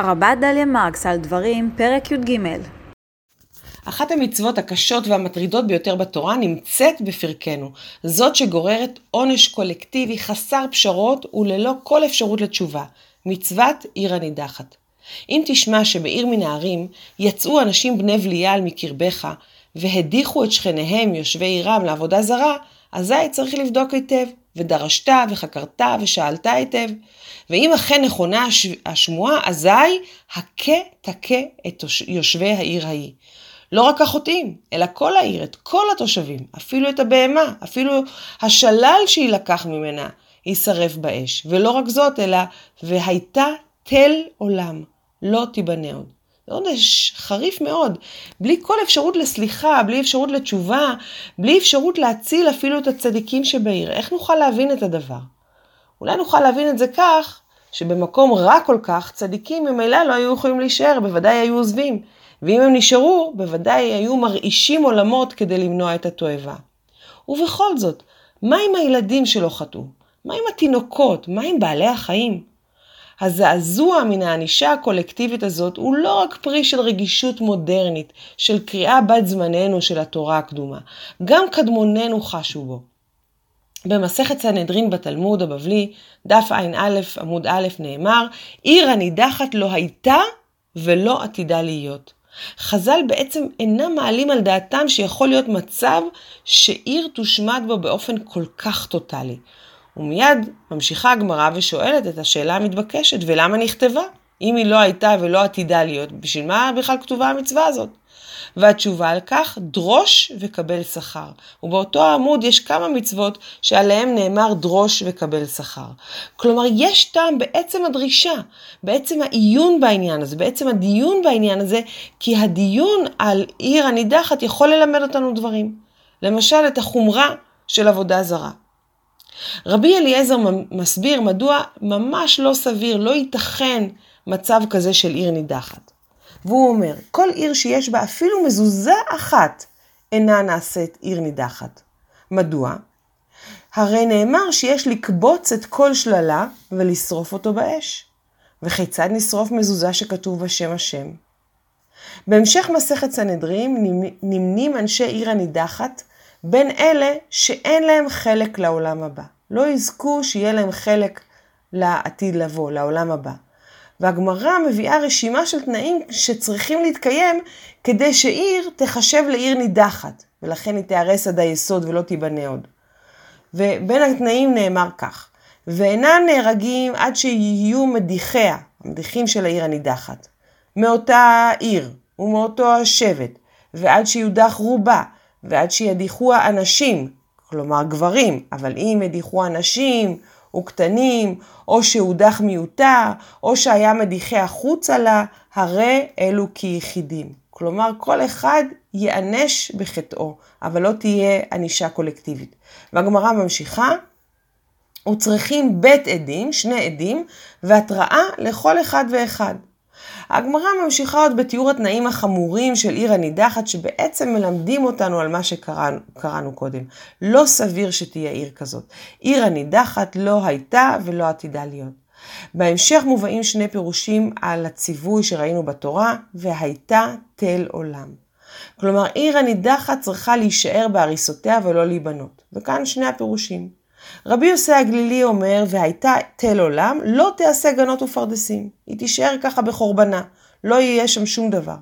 הרבה דליה מרקס על דברים, פרק י"ג. אחת המצוות הקשות והמטרידות ביותר בתורה נמצאת בפרקנו, זאת שגוררת עונש קולקטיבי חסר פשרות וללא כל אפשרות לתשובה, מצוות עיר הנידחת. אם תשמע שבעיר מן הערים יצאו אנשים בני בליעל מקרבך, והדיחו את שכניהם יושבי עירם לעבודה זרה, אזי צריך לבדוק היטב, ודרשת וחקרת ושאלת היטב. ואם אכן נכונה השמועה, אזי הכה תכה את יושבי העיר ההיא. לא רק החוטאים, אלא כל העיר, את כל התושבים, אפילו את הבהמה, אפילו השלל שיילקח ממנה, יישרף באש. ולא רק זאת, אלא והייתה תל עולם, לא תיבנה עוד. זה עונש חריף מאוד, בלי כל אפשרות לסליחה, בלי אפשרות לתשובה, בלי אפשרות להציל אפילו את הצדיקים שבעיר. איך נוכל להבין את הדבר? אולי נוכל להבין את זה כך, שבמקום רע כל כך, צדיקים ממילא לא היו יכולים להישאר, בוודאי היו עוזבים. ואם הם נשארו, בוודאי היו מרעישים עולמות כדי למנוע את התועבה. ובכל זאת, מה עם הילדים שלא חטאו? מה עם התינוקות? מה עם בעלי החיים? הזעזוע מן הענישה הקולקטיבית הזאת הוא לא רק פרי של רגישות מודרנית, של קריאה בת זמננו של התורה הקדומה, גם קדמוננו חשו בו. במסכת סנהדרין בתלמוד הבבלי, דף ע"א עמוד א' נאמר, עיר הנידחת לא הייתה ולא עתידה להיות. חז"ל בעצם אינם מעלים על דעתם שיכול להיות מצב שעיר תושמד בו באופן כל כך טוטאלי. ומיד ממשיכה הגמרא ושואלת את השאלה המתבקשת, ולמה נכתבה? אם היא לא הייתה ולא עתידה להיות, בשביל מה בכלל כתובה המצווה הזאת? והתשובה על כך, דרוש וקבל שכר. ובאותו העמוד יש כמה מצוות שעליהם נאמר דרוש וקבל שכר. כלומר, יש טעם בעצם הדרישה, בעצם העיון בעניין הזה, בעצם הדיון בעניין הזה, כי הדיון על עיר הנידחת יכול ללמד אותנו דברים. למשל, את החומרה של עבודה זרה. רבי אליעזר מסביר מדוע ממש לא סביר, לא ייתכן מצב כזה של עיר נידחת. והוא אומר, כל עיר שיש בה אפילו מזוזה אחת אינה נעשית עיר נידחת. מדוע? הרי נאמר שיש לקבוץ את כל שללה ולשרוף אותו באש. וכיצד נשרוף מזוזה שכתוב בשם השם? בהמשך מסכת סנהדרים נמנים אנשי עיר הנידחת בין אלה שאין להם חלק לעולם הבא. לא יזכו שיהיה להם חלק לעתיד לבוא, לעולם הבא. והגמרא מביאה רשימה של תנאים שצריכים להתקיים כדי שעיר תחשב לעיר נידחת, ולכן היא תיהרס עד היסוד ולא תיבנה עוד. ובין התנאים נאמר כך, ואינם נהרגים עד שיהיו מדיחיה, המדיחים של העיר הנידחת, מאותה עיר ומאותו השבט, ועד שיודח רובה, ועד שידיחו האנשים, כלומר גברים, אבל אם ידיחו אנשים וקטנים, או שהודח מיותר, או שהיה מדיחי החוצה לה, הרי אלו כיחידים. כלומר, כל אחד ייענש בחטאו, אבל לא תהיה ענישה קולקטיבית. והגמרא ממשיכה, וצריכים בית עדים, שני עדים, והתראה לכל אחד ואחד. הגמרא ממשיכה עוד בתיאור התנאים החמורים של עיר הנידחת, שבעצם מלמדים אותנו על מה שקראנו קודם. לא סביר שתהיה עיר כזאת. עיר הנידחת לא הייתה ולא עתידה להיות. בהמשך מובאים שני פירושים על הציווי שראינו בתורה, והייתה תל עולם. כלומר, עיר הנידחת צריכה להישאר בהריסותיה ולא להיבנות. וכאן שני הפירושים. רבי יוסי הגלילי אומר, והייתה תל עולם, לא תעשה גנות ופרדסים. היא תישאר ככה בחורבנה, לא יהיה שם שום דבר.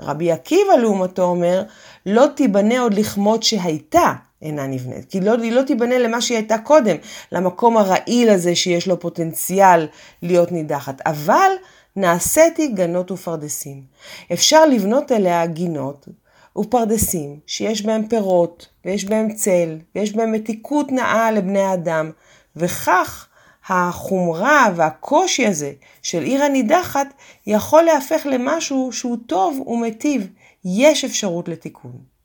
רבי עקיבא לעומתו אומר, לא תיבנה עוד לכמות שהייתה אינה נבנית. כי לא, היא לא תיבנה למה שהיא הייתה קודם, למקום הרעיל הזה שיש לו פוטנציאל להיות נידחת. אבל נעשיתי גנות ופרדסים. אפשר לבנות אליה גינות ופרדסים שיש בהם פירות ויש בהם צל ויש בהם מתיקות נאה לבני האדם וכך החומרה והקושי הזה של עיר הנידחת יכול להפך למשהו שהוא טוב ומיטיב. יש אפשרות לתיקון.